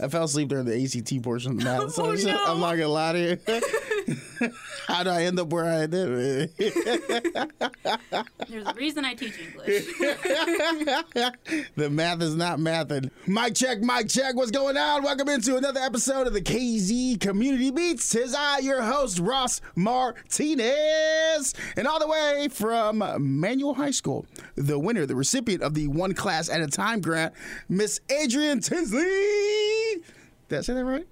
I fell asleep during the ACT portion of the math. So Oh, no. I'm not gonna lie to you. How do I end up where I did? There's a reason I teach English. the math is not mathing. Mic check, mic check. What's going on? Welcome into another episode of the KZ Community Beats. Tis I, your host, Ross Martinez. And all the way from Manual High School, the winner, the recipient of the One Class at a Time grant, Miss Adrienne Tinsley. Did I say that right?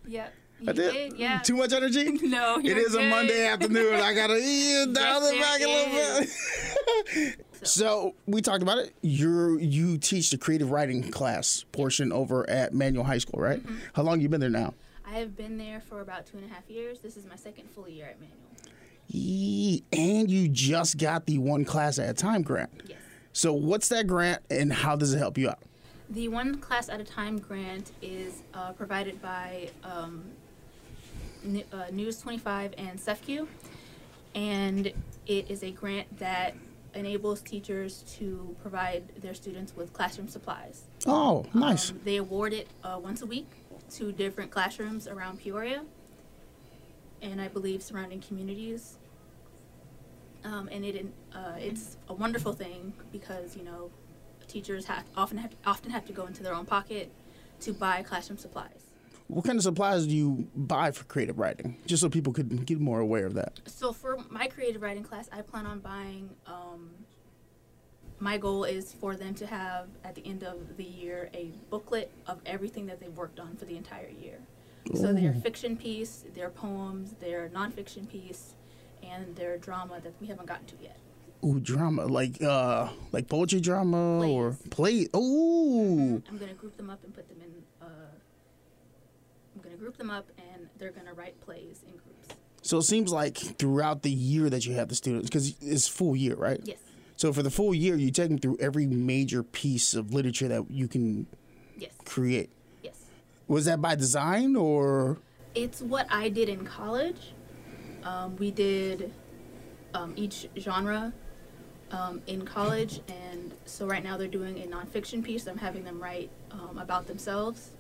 I did. did? Yeah. Too much energy? No, It is a. Monday afternoon. I gotta ease down the back a little bit. so we talked about it. You you teach the creative writing class portion over at Manual High School, right? Mm-hmm. How long you been there now? I have been there for about two and a half years. This is my second full year at Manual. Yee, And you just got the one class at a time grant. Yes. So what's that grant and how does it help you out? The one class at a time grant is uh, provided by um, uh, News 25 and CEFCU, and it is a grant that enables teachers to provide their students with classroom supplies. Oh, nice. Um, they award it uh, once a week to different classrooms around Peoria, and I believe surrounding communities. Um, and it uh, it's a wonderful thing because you know teachers have often have often have to go into their own pocket to buy classroom supplies. What kind of supplies do you buy for creative writing? Just so people could get more aware of that. So for my creative writing class, I plan on buying. Um, my goal is for them to have at the end of the year a booklet of everything that they've worked on for the entire year. So their fiction piece, their poems, their nonfiction piece, and their drama that we haven't gotten to yet. Ooh, drama like uh like poetry drama or play. Ooh. I'm gonna group them up and put them in. Uh, I'm gonna group them up, and they're gonna write plays in groups. So it seems like throughout the year that you have the students, because it's full year, right? Yes, So for the full year, you take them through every major piece of literature that you can yes, create. yes. Was that by design or? It's what I did in college. Um, we did um, each genre um, in college, and so right now they're doing a nonfiction piece. I'm having them write um, about themselves,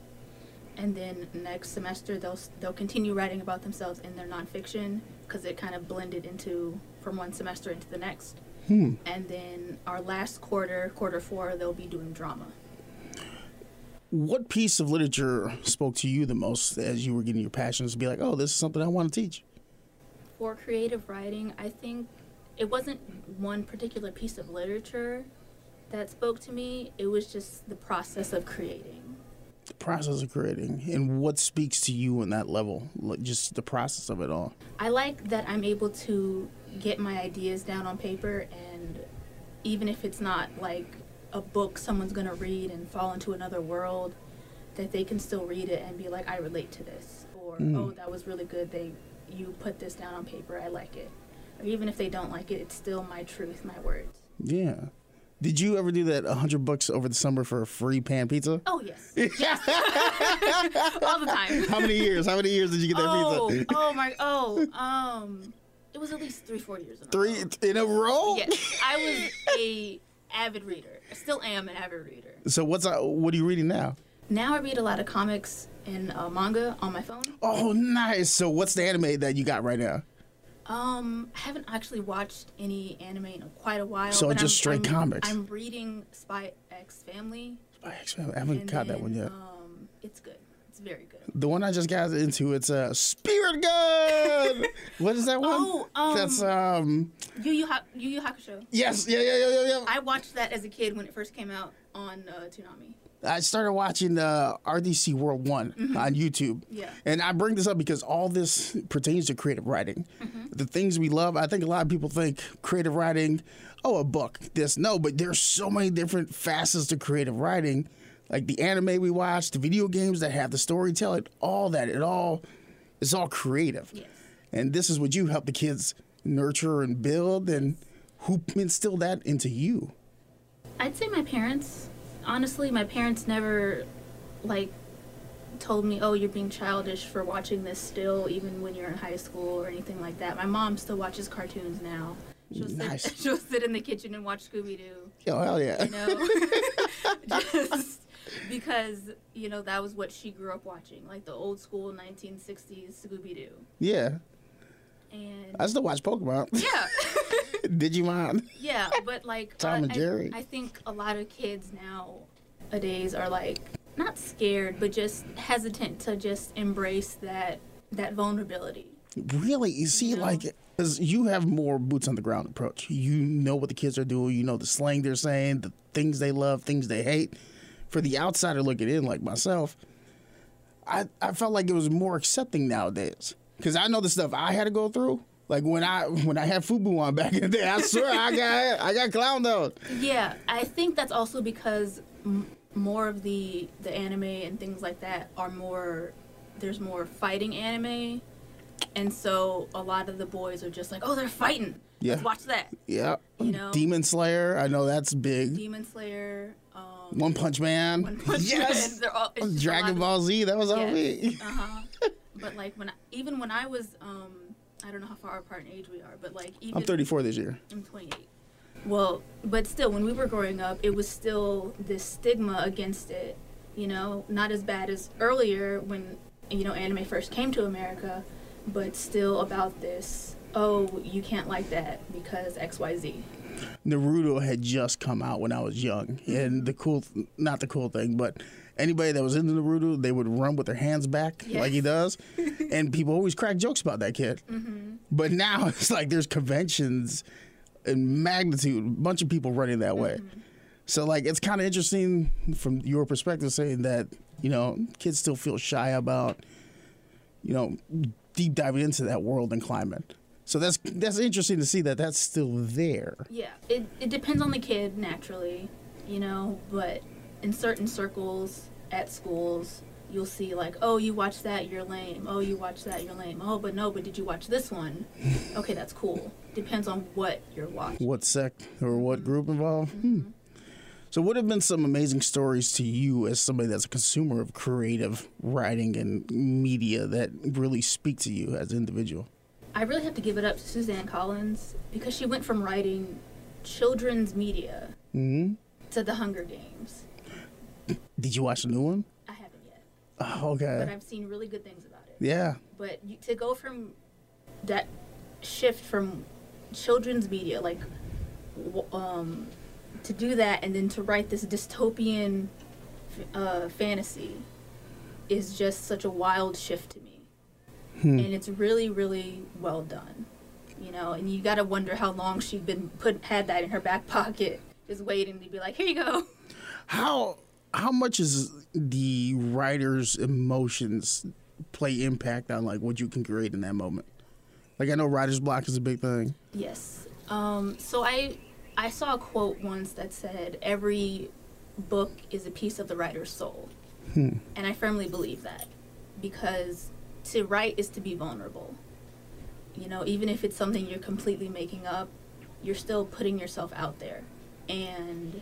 and then next semester they'll they'll continue writing about themselves in their nonfiction because it kind of blended into from one semester into the next. Hmm. And then our last quarter, quarter four, they'll be doing drama. What piece of literature spoke to you the most as you were getting your passions to be like, oh, this is something I want to teach? for creative writing, I think it wasn't one particular piece of literature that spoke to me. It was just the process of creating. The process of creating and what speaks to you on that level, like just the process of it all. I like that I'm able to get my ideas down on paper, and even if it's not like a book someone's going to read and fall into another world, that they can still read it and be like, I relate to this. Or, mm. oh, that was really good. They, you put this down on paper. I like it. Or even if they don't like it, it's still my truth, my words. Yeah. Did you ever do that 100 bucks over the summer for a free pan pizza? Oh yes, yes, all the time. How many years? How many years did you get that Oh, pizza? oh my, oh, um, it was at least three, four years in a Three row. in a row? Yes, I was a avid reader. I still am an avid reader. So what's uh, what are you reading now? Now I read a lot of comics and uh, manga on my phone. Oh, nice. So what's the anime that you got right now? Um, I haven't actually watched any anime in quite a while. So just I'm, straight I'm- comics. I'm reading Spy X Family. Spy X Family. I haven't caught that one yet. Um, it's good. It's very good. The one I just got into, it's a uh, Spirit Gun. what is that one? Oh, um, That's um. Yu Yu, ha- Yu Yu Hakusho. Yes, yeah, yeah, yeah, yeah, yeah. I watched that as a kid when it first came out on uh, Toonami. I started watching uh, RDC World One on YouTube. Mm-hmm. Yeah. And I bring this up because all this pertains to creative writing. Mm-hmm. The things we love, I think a lot of people think creative writing, oh, a book, this. No, but there's so many different facets to creative writing. Like the anime we watch, the video games that have the storytelling, all that. It all, is all creative. Yes. And this is what you help the kids nurture and build. And who instilled that into you? I'd say my parents. Honestly, my parents never like told me, "Oh, you're being childish for watching this still, even when you're in high school or anything like that." My mom still watches cartoons now. She'll Nice. sit, she'll sit in the kitchen and watch Scooby Doo. Oh, hell yeah. You know, just because you know that was what she grew up watching, like the old school 1960s Scooby Doo. Yeah, And I still watch Pokemon. yeah, Digimon. yeah, but like Tom uh, and I- Jerry. I, think a lot of kids nowadays are like not scared, but just hesitant to just embrace that that vulnerability. Really, you see, Yeah. like, because you have more boots on the ground approach. You know what the kids are doing. You know the slang they're saying, the things they love, things they hate. For the outsider looking in, like myself, I I felt like it was more accepting nowadays. Because I know the stuff I had to go through. Like when I when I had Fubu on back in the day, I swear I got I got clowned out. Yeah, I think that's also because m- more of the the anime and things like that are more there's more fighting anime, and so a lot of the boys are just like, oh, they're fighting. Yeah. Let's watch that. Yeah, You know? Demon Slayer. I know that's big. Demon Slayer. Um, One Punch Man. One Punch yes. Man, they're all- it's just a Dragon of- Ball Z. That was on me. Yes. Uh-huh. but like when I, even when I was um I don't know how far apart in age we are, but like even I'm 34 this year. I'm 28. Well, but still, when we were growing up, it was still this stigma against it. You know, not as bad as earlier when you know anime first came to America, but still about this. Oh, you can't like that because X Y Z. Naruto had just come out when I was young, and the cool, not the cool thing, but anybody that was into Naruto, they would run with their hands back Yes. like he does, and people always crack jokes about that kid. Mm-hmm. But now it's like there's conventions in magnitude, a bunch of people running that way. Mm-hmm. So like it's kind of interesting from your perspective, saying that you know kids still feel shy about you know deep diving into that world and climate. So that's that's interesting to see that that's still there. Yeah, it it depends on the kid naturally, you know, but in certain circles at schools, you'll see like, "Oh, you watch that, you're lame. Oh, you watch that, you're lame. Oh, but no, but did you watch this one? Okay, that's cool." Depends on what you're watching. what sect or what group involved. Hmm. So, what have been some amazing stories to you as somebody that's a consumer of creative writing and media that really speak to you as an individual? I really have to give it up to Suzanne Collins because she went from writing children's media hmm to The Hunger Games. Did you watch the new one? I haven't yet, Oh, okay. but. I've seen really good things about it. Yeah. but you, to go from that shift from children's media like um to do that and then to write this dystopian uh, fantasy is just such a wild shift to me and it's really really well done you know and you got to wonder how long she'd been put had that in her back pocket just waiting to be like here you go How how much is the writer's emotions play impact on like what you can create in that moment? Like I know writer's block is a big thing. Yes. Um, so I I saw a quote once that said every book is a piece of the writer's soul, and I firmly believe that because to write is to be vulnerable. You know, even if it's something you're completely making up, you're still putting yourself out there, and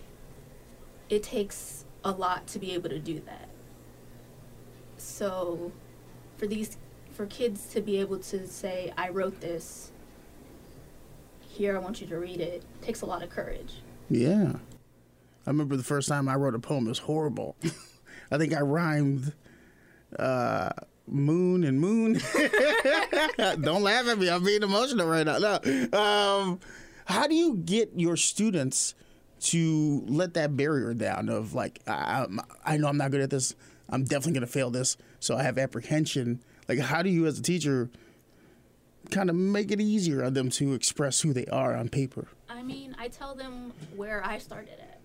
it takes a lot to be able to do that. So, for these for kids to be able to say, "I wrote this," here I want you to read it takes a lot of courage. Yeah. I remember the first time I wrote a poem, it was horrible. I think I rhymed uh, moon and moon. Don't laugh at me. I'm being emotional right now. No. Um, how do you get your students to let that barrier down of like, I, I'm- I know I'm not good at this. I'm definitely going to fail this. So I have apprehension. Like, how do you, as a teacher, kind of make it easier on them to express who they are on paper? I mean, I tell them where I started at.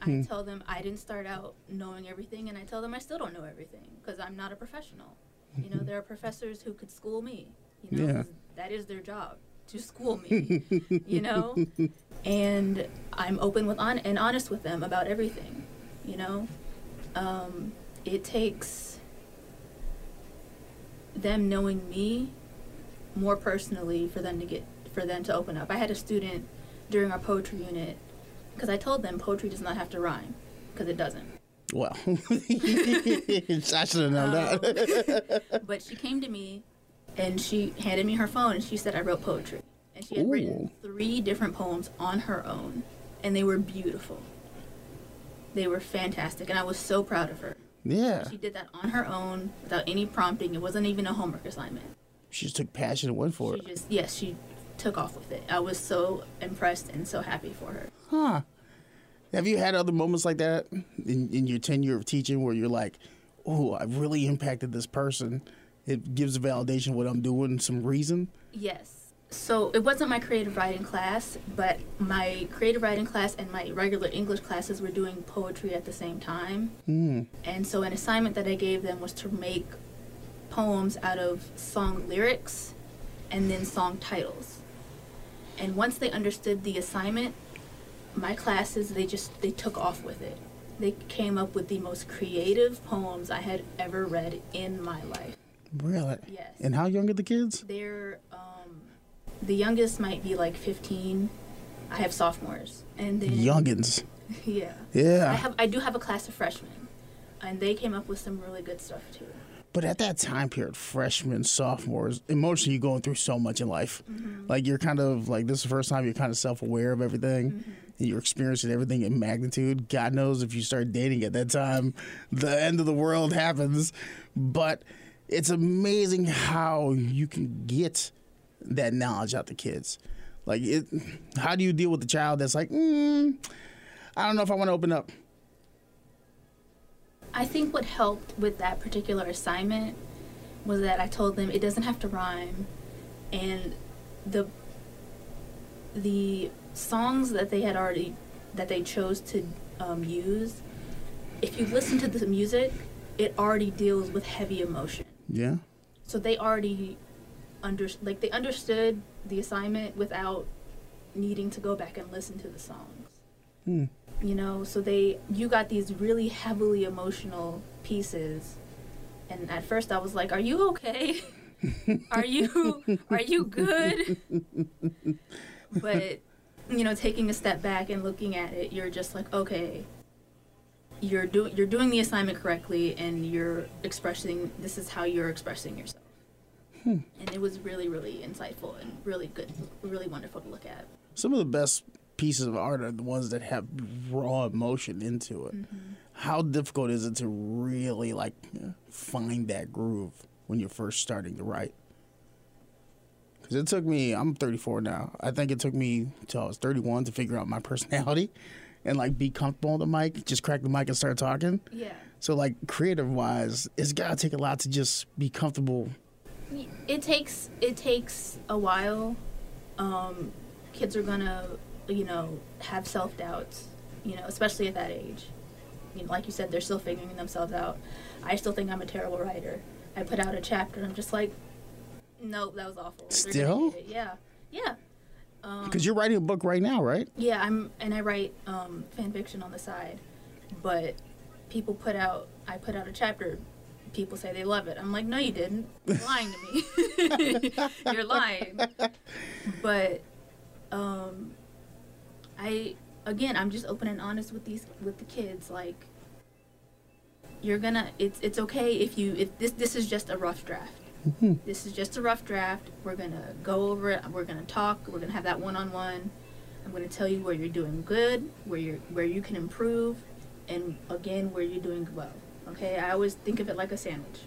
I hmm. tell them I didn't start out knowing everything, and I tell them I still don't know everything because I'm not a professional. You know, hmm. there are professors who could school me. You know, Yeah. that is their job to school me. you know, and I'm open with on and honest with them about everything. You know, um, it takes them knowing me more personally for them to get for them to open up. I had a student during our poetry unit because I told them poetry does not have to rhyme because it doesn't. Well, I should have known that. But she came to me and she handed me her phone and she said I wrote poetry. And she had Ooh. written three different poems on her own and they were beautiful. They were fantastic, and I was so proud of her. Yeah. She did that on her own without any prompting. It wasn't even a homework assignment. She just took passion and went for She it. just yes, she took off with it. I was so impressed and so happy for her. Huh. Have you had other moments like that in, in your tenure of teaching where you're like, oh, I've really impacted this person? It gives validation what I'm doing, some reason. Yes. So it wasn't my creative writing class, but my creative writing class and my regular English classes were doing poetry at the same time. Mm. And so an assignment that I gave them was to make poems out of song lyrics and then song titles. And once they understood the assignment, my classes they just they took off with it. They came up with the most creative poems I had ever read in my life. Really? Yes. And how young are the kids? They're um, the youngest might be like 15. I have sophomores, and then Youngins. Yeah. Yeah. I have I do have a class of freshmen, and they came up with some really good stuff too. But at that time period, freshmen, sophomores, emotionally, you're going through so much in life. Like you're kind of like this is the first time you're kind of self-aware of everything, and you're experiencing everything in magnitude. God knows if you start dating at that time, the end of the world happens. But it's amazing how you can get that knowledge out to kids. Like it, how do you deal with the child that's like, mm, I don't know if I want to open up. I think what helped with that particular assignment was that I told them it doesn't have to rhyme, and the the songs that they had already that they chose to um, use. If you listen to the music, it already deals with heavy emotion. Yeah. So they already under like they understood the assignment without needing to go back and listen to the songs. Hmm. You know, so they you got these really heavily emotional pieces, and at first I was like, "Are you okay? are you are you good?" but you know, taking a step back and looking at it, you're just like, "Okay, you're doing you're doing the assignment correctly, and you're expressing this is how you're expressing yourself." Hmm. And it was really, really insightful and really good, really wonderful to look at. some of the best pieces of art are the ones that have raw emotion into it. How difficult is it to really like find that groove when you're first starting to write? Because it took me, I'm 34 now. I think it took me till I was 31 to figure out my personality and like be comfortable on the mic, just crack the mic and start talking. Yeah. So like creative wise, it's gotta take a lot to just be comfortable. It takes it takes a while. Um, kids are gonna, you know, have self doubts. You know, especially at that age. You know, like you said, they're still figuring themselves out. I still think I'm a terrible writer. I put out a chapter, and I'm just like, nope, that was awful. Still? Yeah. Yeah, yeah. Um, Because you're writing a book right now, right? Yeah, I'm and I write um, fan fiction on the side, but people put out I put out a chapter. People say they love it. I'm like, no, you didn't. You're lying to me. You're lying. But um, I again, I'm just open and honest with these with the kids. Like, you're gonna. It's it's okay if you if this this is just a rough draft. This is just a rough draft. We're gonna go over it. We're gonna talk. We're gonna have that one on one. I'm gonna tell you where you're doing good, where you're where you can improve, and again where you're doing well. Okay, I always think of it like a sandwich.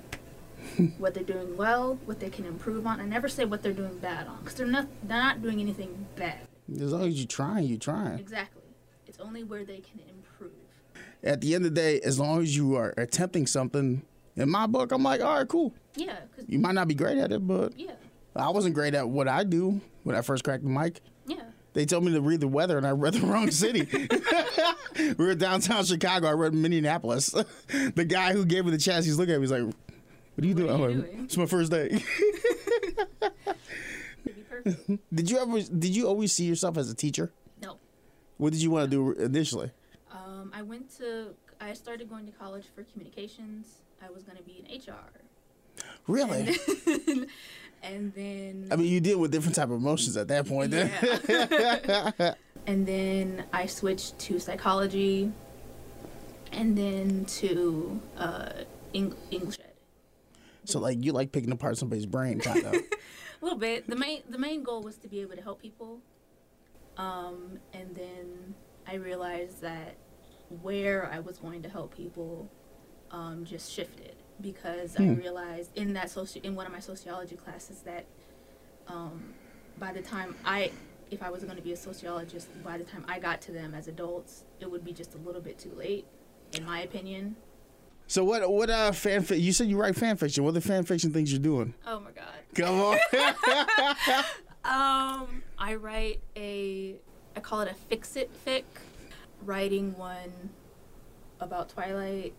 what they're doing well, what they can improve on. I never say what they're doing bad on, because they're not they're not doing anything bad. As long as you're trying, you're trying. Exactly. It's only where they can improve. at the end of the day, as long as you are attempting something, in my book, I'm like, all right, cool. Yeah, You might not be great at it, but yeah, I wasn't great at what I do when I first cracked the mic. yeah. They told me to read the weather, and I read the wrong city. we were downtown Chicago. I read Minneapolis. the guy who gave me the chance, he's looking at me. He's like, "What are you What doing?" are I'm you like. It's my first day. It'd be perfect. did you ever? Did you always see yourself as a teacher? no. What did you want to do initially? Um, I went to. I started going to college for communications. I was going to be in HR. Really? And, and then. I mean, you deal with different type of emotions at that point. Then. Yeah. and then I switched to psychology, and then to uh, Eng- English so, like, you like picking apart somebody's brain, kind of. A little bit. The main the main goal was to be able to help people. Um, and then I realized that where I was going to help people um, just shifted because I realized in that soci- in one of my sociology classes that um, by the time I if I was going to be a sociologist by the time I got to them as adults it would be just a little bit too late in my opinion. So what? What uh, fan? Fi- you said you write fan fiction. What are the fan fiction things you're doing? Oh my god. Come on. Um, I write a, I call it a fix it fic. Writing one about Twilight.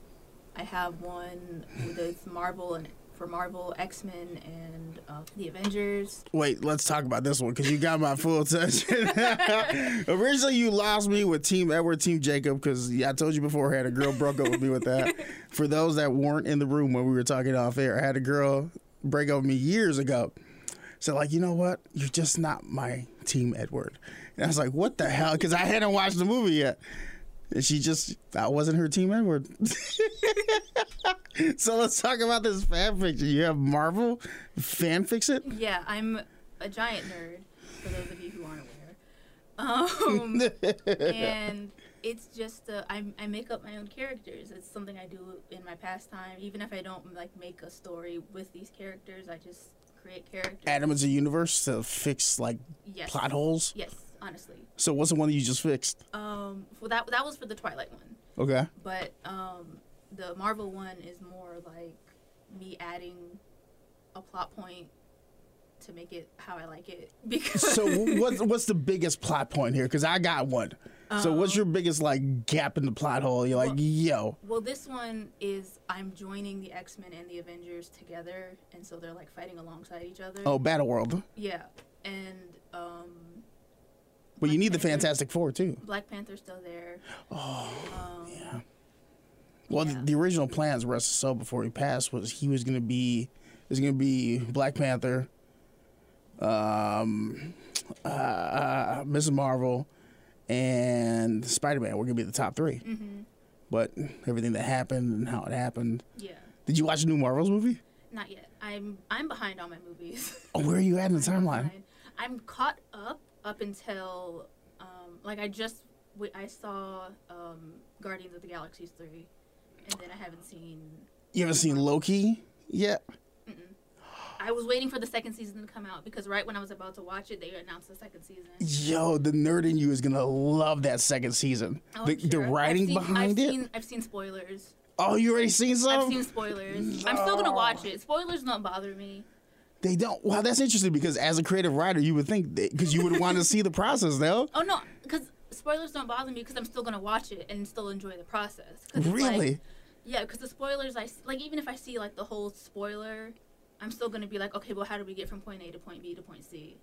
I have one with Marvel and for Marvel, X Men, and uh, the Avengers. Wait, let's talk about this one because you got my full attention. Originally, you lost me with Team Edward, Team Jacob because yeah, I told you beforehand a girl broke up with me with that. For those that weren't in the room when we were talking off air, I had a girl break up with me years ago. So like, you know what? You're just not my Team Edward. And I was like, what the hell? Because I hadn't watched the movie yet. She just, that wasn't her Team Edward. so let's talk about this fan fiction. You have Marvel fan fiction? Yeah, I'm a giant nerd. For those of you who aren't aware, um, and it's just uh, I I make up my own characters. It's something I do in my pastime. Even if I don't like make a story with these characters, I just create characters. Adam is a universe to fix like yes. plot holes. Yes, honestly. So what's the one that you just fixed? Um, well, that that was for the Twilight one, Okay. but um, the Marvel one is more like me adding a plot point to make it how I like it. Because So what's what's the biggest plot point here? Because I got one. So what's your biggest like gap in the plot hole? You're like, Well- yo, well, this one is I'm joining the X Men and the Avengers together, and so they're like fighting alongside each other. oh, Battle World. Yeah, and um, But you need the Fantastic Four too. Black Panther's still there. Oh, Um, yeah. Well, Yeah. the, the original plans, Russ so before he passed, was he was gonna be, it was gonna be Black Panther, um, uh, uh, Mrs. Marvel, and Spider Man were gonna be the top 3 hmm But everything that happened and how it happened. Yeah, Did you watch the new Marvels movie? not yet. I'm I'm behind on my movies. Oh, where are you at in the timeline? I'm caught up up until um, like I just w- I saw um, Guardians of the Galaxy three, and then I haven't seen. You haven't seen Loki yet? I was waiting for the second season to come out because right when I was about to watch it, they announced the second season. Yo, the nerd in you is gonna love that second season. Oh, the, I'm the writing I've seen, behind I've it. Seen, I've seen spoilers. oh, you already seen some? I've seen spoilers. I'm still gonna watch it. Spoilers don't bother me. They don't. Wow, that's interesting because as a creative writer, you would think because you would want to see the process though. Oh no, because spoilers don't bother me because I'm still gonna watch it and still enjoy the process. it's like- Really? yeah, because the spoilers, I like even if I see like the whole spoiler, I'm still gonna be like, okay, well, how do we get from point A to point B to point C?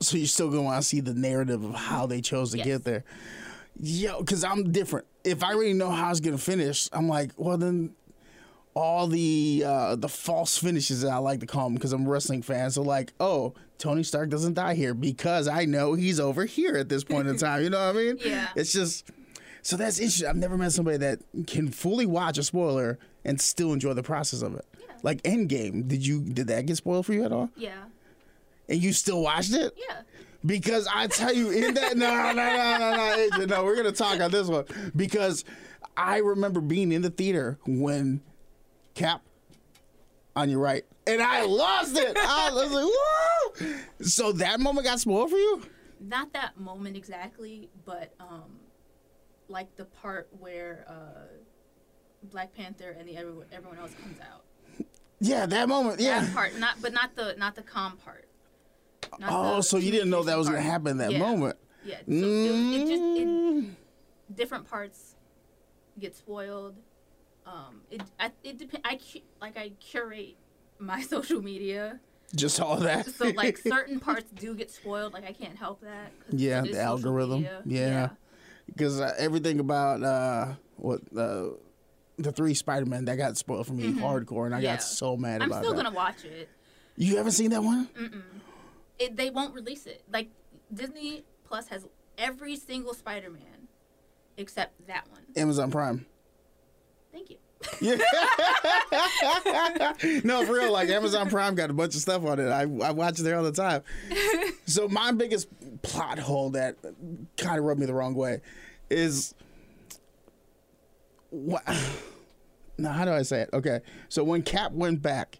So you're still gonna want to see the narrative of how they chose to Yes. get there. Yo, because I'm different. If I already know how it's gonna finish, I'm like, well then, all the uh, the false finishes that I like to call them because I'm a wrestling fan. So like, oh, Tony Stark doesn't die here because I know he's over here at this point in time. You know what I mean? Yeah. It's just so that's interesting. I've never met somebody that can fully watch a spoiler and still enjoy the process of it. Yeah. Like Endgame, did you did that get spoiled for you at all? Yeah, And you still watched it? yeah. Because I tell you, in that no, no, no, no, no, Adrienne, no, we're gonna talk on this one because I remember being in the theater when Cap on your right, and I lost it. I was like, whoa! So that moment got spoiled for you? Not that moment exactly, but um, like the part where uh, Black Panther and the everyone, everyone else comes out. Yeah, that moment. Yeah. That part, not but not the not the calm part. Not Oh, so you didn't know that was gonna happen in that Yeah. moment. Yeah, so it, it just it, Mm. different parts get spoiled. Um, it I, it depend. I like I curate my social media, Just all that. so like certain parts do get spoiled. Like I can't help that. Yeah, the algorithm. Yeah. because uh, everything about uh, what uh, the three Spider Man that got spoiled for me hardcore, and I Mm-hmm. Yeah. got so mad I'm about still that. gonna watch it. You haven't seen that one? it. They won't release it. Like Disney Plus has every single Spider-Man except that one. Amazon Prime. Thank you. no, for real. Like Amazon Prime got a bunch of stuff on it. I I watch it there all the time. so my biggest plot hole that kind of rubbed me the wrong way is what? Now, how do I say it? Okay, so when Cap went back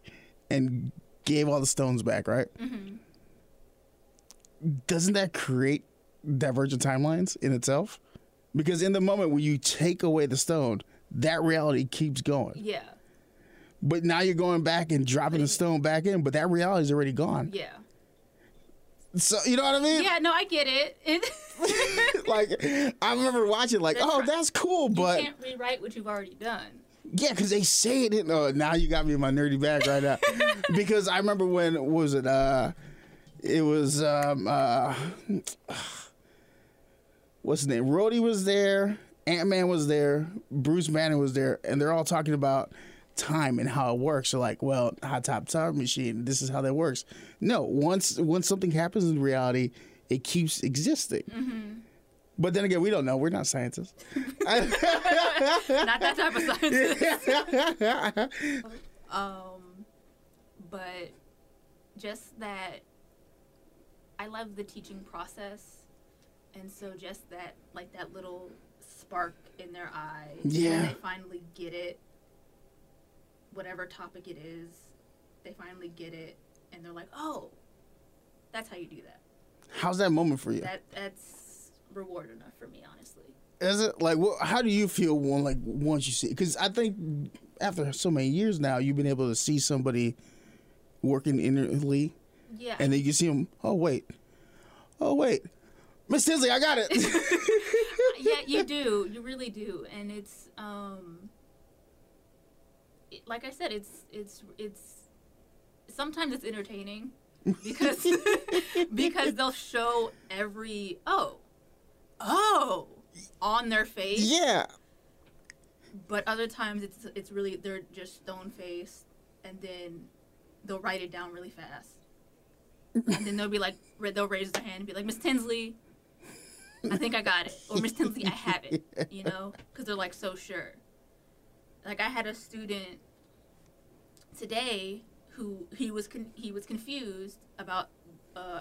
and gave all the stones back, right? Mm-hmm. Doesn't that create divergent timelines in itself? Because in the moment when you take away the stone, that reality keeps going. Yeah. But now you're going back and dropping the stone back in, but that reality is already gone. Yeah. So you know what I mean? Yeah. No, I get it. it like I remember watching, like, That's oh, right. that's cool, but you can't rewrite what you've already done. Yeah, because they say it. In, oh, now you got me in my nerdy bag right now. because I remember when was it? Uh, it was um, uh, what's his name? Rhodey was there. Ant Man was there. Bruce Banner was there, and they're all talking about time and how it works. They're like, well, Hot Tub Time Machine. This is how that works. No, once once something happens in reality, it keeps existing. But then again, we don't know. We're not scientists. Not that type of science. um, but just that I love the teaching process, and so just that like that little spark in their eyes. Yeah. They finally get it, whatever topic it is, they finally get it, and they're like, oh, that's how you do that. How's that moment for you? That that's reward enough for me, honestly. Is it like what? How do you feel when like once you see? Because I think after so many years now, you've been able to see somebody working innerly, Yeah. and then you see them. Oh wait, oh wait, Miss Tinsley, I got it. yeah, you do. You really do, and it's um, it, like I said, it's it's it's sometimes it's entertaining because because they'll show every oh oh on their face, yeah, but other times it's it's really they're just stone faced, and then they'll write it down really fast, and then they'll be like they'll raise their hand and be like Miss Tinsley. I think I got it. Or Miss Tinsley, I have it. You know, because they're like so sure. Like I had a student today who he was con- he was confused about uh,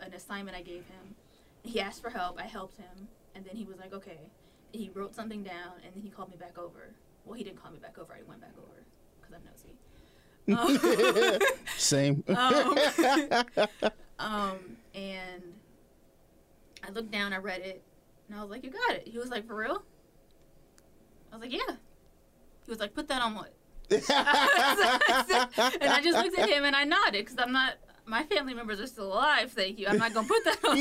an assignment I gave him. He asked for help. I helped him, and then he was like, "Okay." He wrote something down, and then he called me back over. Well, he didn't call me back over. I went back over because I'm nosy. Um, same. um, um, and I looked down, I read it, and I was like, "You got it." He was like, "For real?" I was like, "Yeah." He was like, "Put that on what?" and I just looked at him and I nodded because I'm not. My family members are still alive. Thank you. I'm not gonna put that on.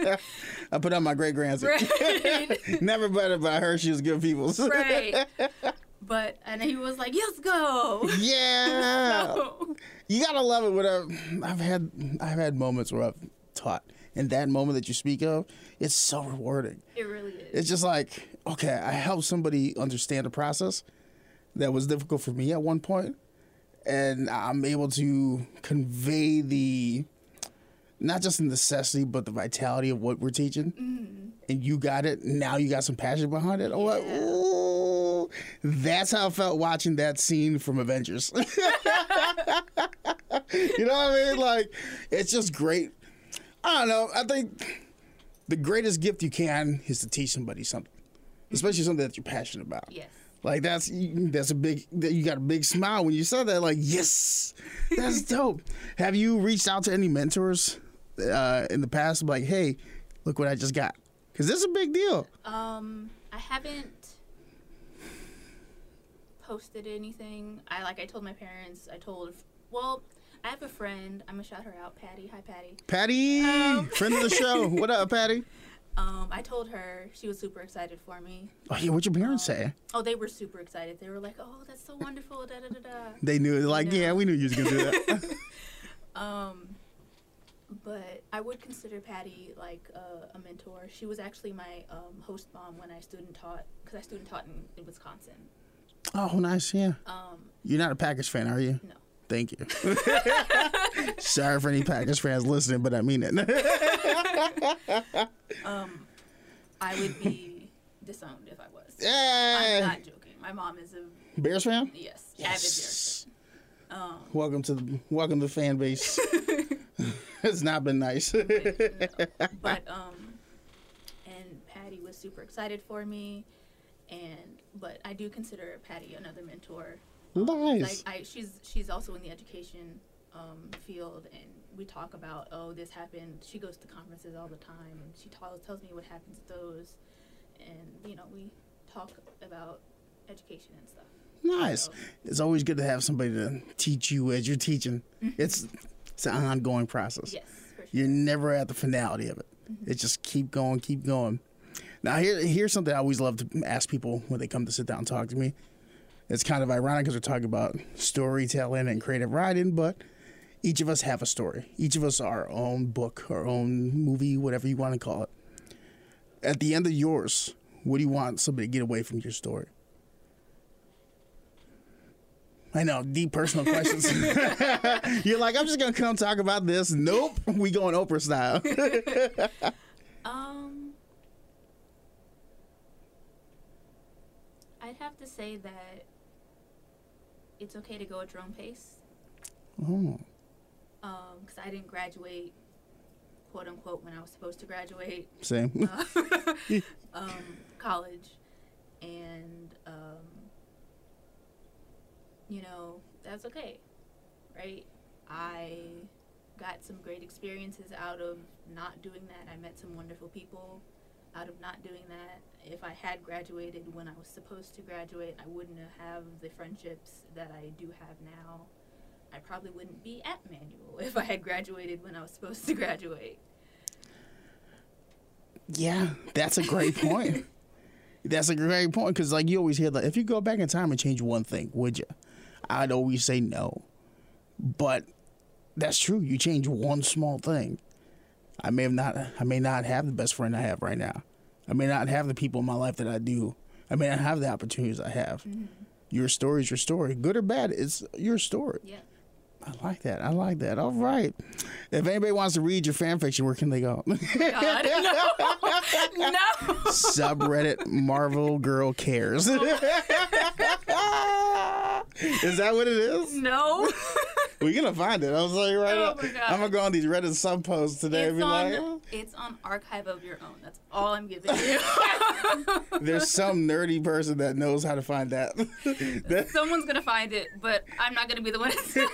yeah. I put on my great grandson. Right. Never better, but I heard she was good people. right. But and he was like, "Let's go." Yeah. You gotta love it. When I, I've had I've had moments where I've taught, and that moment that you speak of, it's so rewarding. it really is. It's just like okay, I helped somebody understand a process that was difficult for me at one point, and I'm able to convey the not just the necessity but the vitality of what we're teaching. Mm-hmm. And you got it. Now you got some passion behind it. Like, Yeah. ooh, that's how I felt watching that scene from Avengers. you know what I mean? Like, it's just great. I don't know. I think the greatest gift you can is to teach somebody something, especially something that you're passionate about. yes. Like that's that's a big that you got a big smile when you saw that. Like yes, that's dope. Have you reached out to any mentors uh, in the past? Like, hey, look what I just got, because this is a big deal. Um, I haven't posted anything. I like I told my parents. I told well, I have a friend. I'm gonna shout her out, Patty. Hi, Patty. Patty, Um. friend of the show. What up, Patty? Um, I told her she was super excited for me. Oh yeah, what your parents say? Oh, they were super excited. They were like, "Oh, that's so wonderful." Da da da da. They knew. Like, yeah, we knew you was gonna do that. Um, but I would consider Patty like a, a mentor. She was actually my um, host mom when I student taught because I student taught in, in Wisconsin. oh, nice. Yeah, Um, you're not a Packers fan, are you? no. Thank you. Sorry for any Packers fans listening, but I mean it. Um, I would be disowned if I was. Yeah. I'm not joking. My mom is a Bears fan. yes, avid Bears. fan. Um, Welcome to the welcome to the fan base. it's not been nice. but um, and Patty was super excited for me, and but I do consider Patty another mentor. Nice. Like I, she's she's also in the education um, field, and we talk about oh this happened. She goes to conferences all the time, and she tells tells me what happens at those, and you know we talk about education and stuff. Nice. So, It's always good to have somebody to teach you as you're teaching. It's it's an ongoing process. yes, for sure. You're never at the finality of it. It just keep going, keep going. Now here here's something I always love to ask people when they come to sit down and talk to me. It's kind of ironic because we're talking about storytelling and creative writing, but each of us have a story. Each of us our own book, our own movie, whatever you want to call it. At the end of yours, what do you want somebody to get away from your story? I know, deep personal questions. You're like, I'm just gonna come talk about this. Nope, we going Oprah style. Um, I'd have to say that it's okay to go at your own pace. oh, Um, because I didn't graduate, quote unquote, when I was supposed to graduate same. uh, um, college, and um, you know that's okay, right? I got some great experiences out of not doing that. I met some wonderful people out of not doing that. If I had graduated when I was supposed to graduate, I wouldn't have the friendships that I do have now. I probably wouldn't be at Manual if I had graduated when I was supposed to graduate. Yeah, that's a great point. that's a great point because, like, you always hear that if you go back in time and change one thing, would you? I'd always say no, but that's true. You change one small thing. I may have not. I may not have the best friend I have right now. I may not have the people in my life that I do. I may not have the opportunities I have. Mm-hmm. Your story is your story, good or bad. It's your story. Yeah. I like that. I like that. All right. If anybody wants to read your fan fiction, where can they go? God, no. no. subreddit Marvel Girl Cares. is that what it is? No. We're gonna find it. I was like, right. Oh my God. I'm gonna go on these Reddit sub posts today it's on like, oh, it's on archive of your own. That's all I'm giving you. there's some nerdy person that knows how to find that. That- Someone's gonna find it, but I'm not gonna be the one to.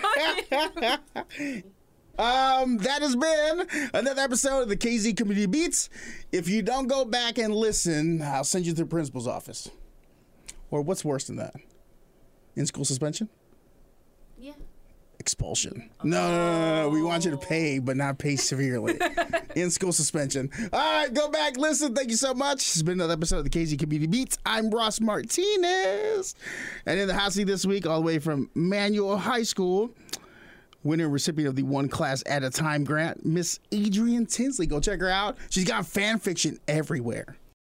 Um, that has been another episode of the KZ Community Beats. If you don't go back and listen, I'll send you to the principal's office. Or what's worse than that? In school suspension? Expulsion. No, no, no, no, no. We want you to pay, but not pay severely. In school suspension. All right, go back, listen. Thank you so much. It's been another episode of the KZ Community Beats. I'm Ross Martinez. And in the hot seat this week, all the way from Manual High School, winner and recipient of the One Class at a Time grant, Miss Adrienne Tinsley. Go check her out. She's got fan fiction everywhere.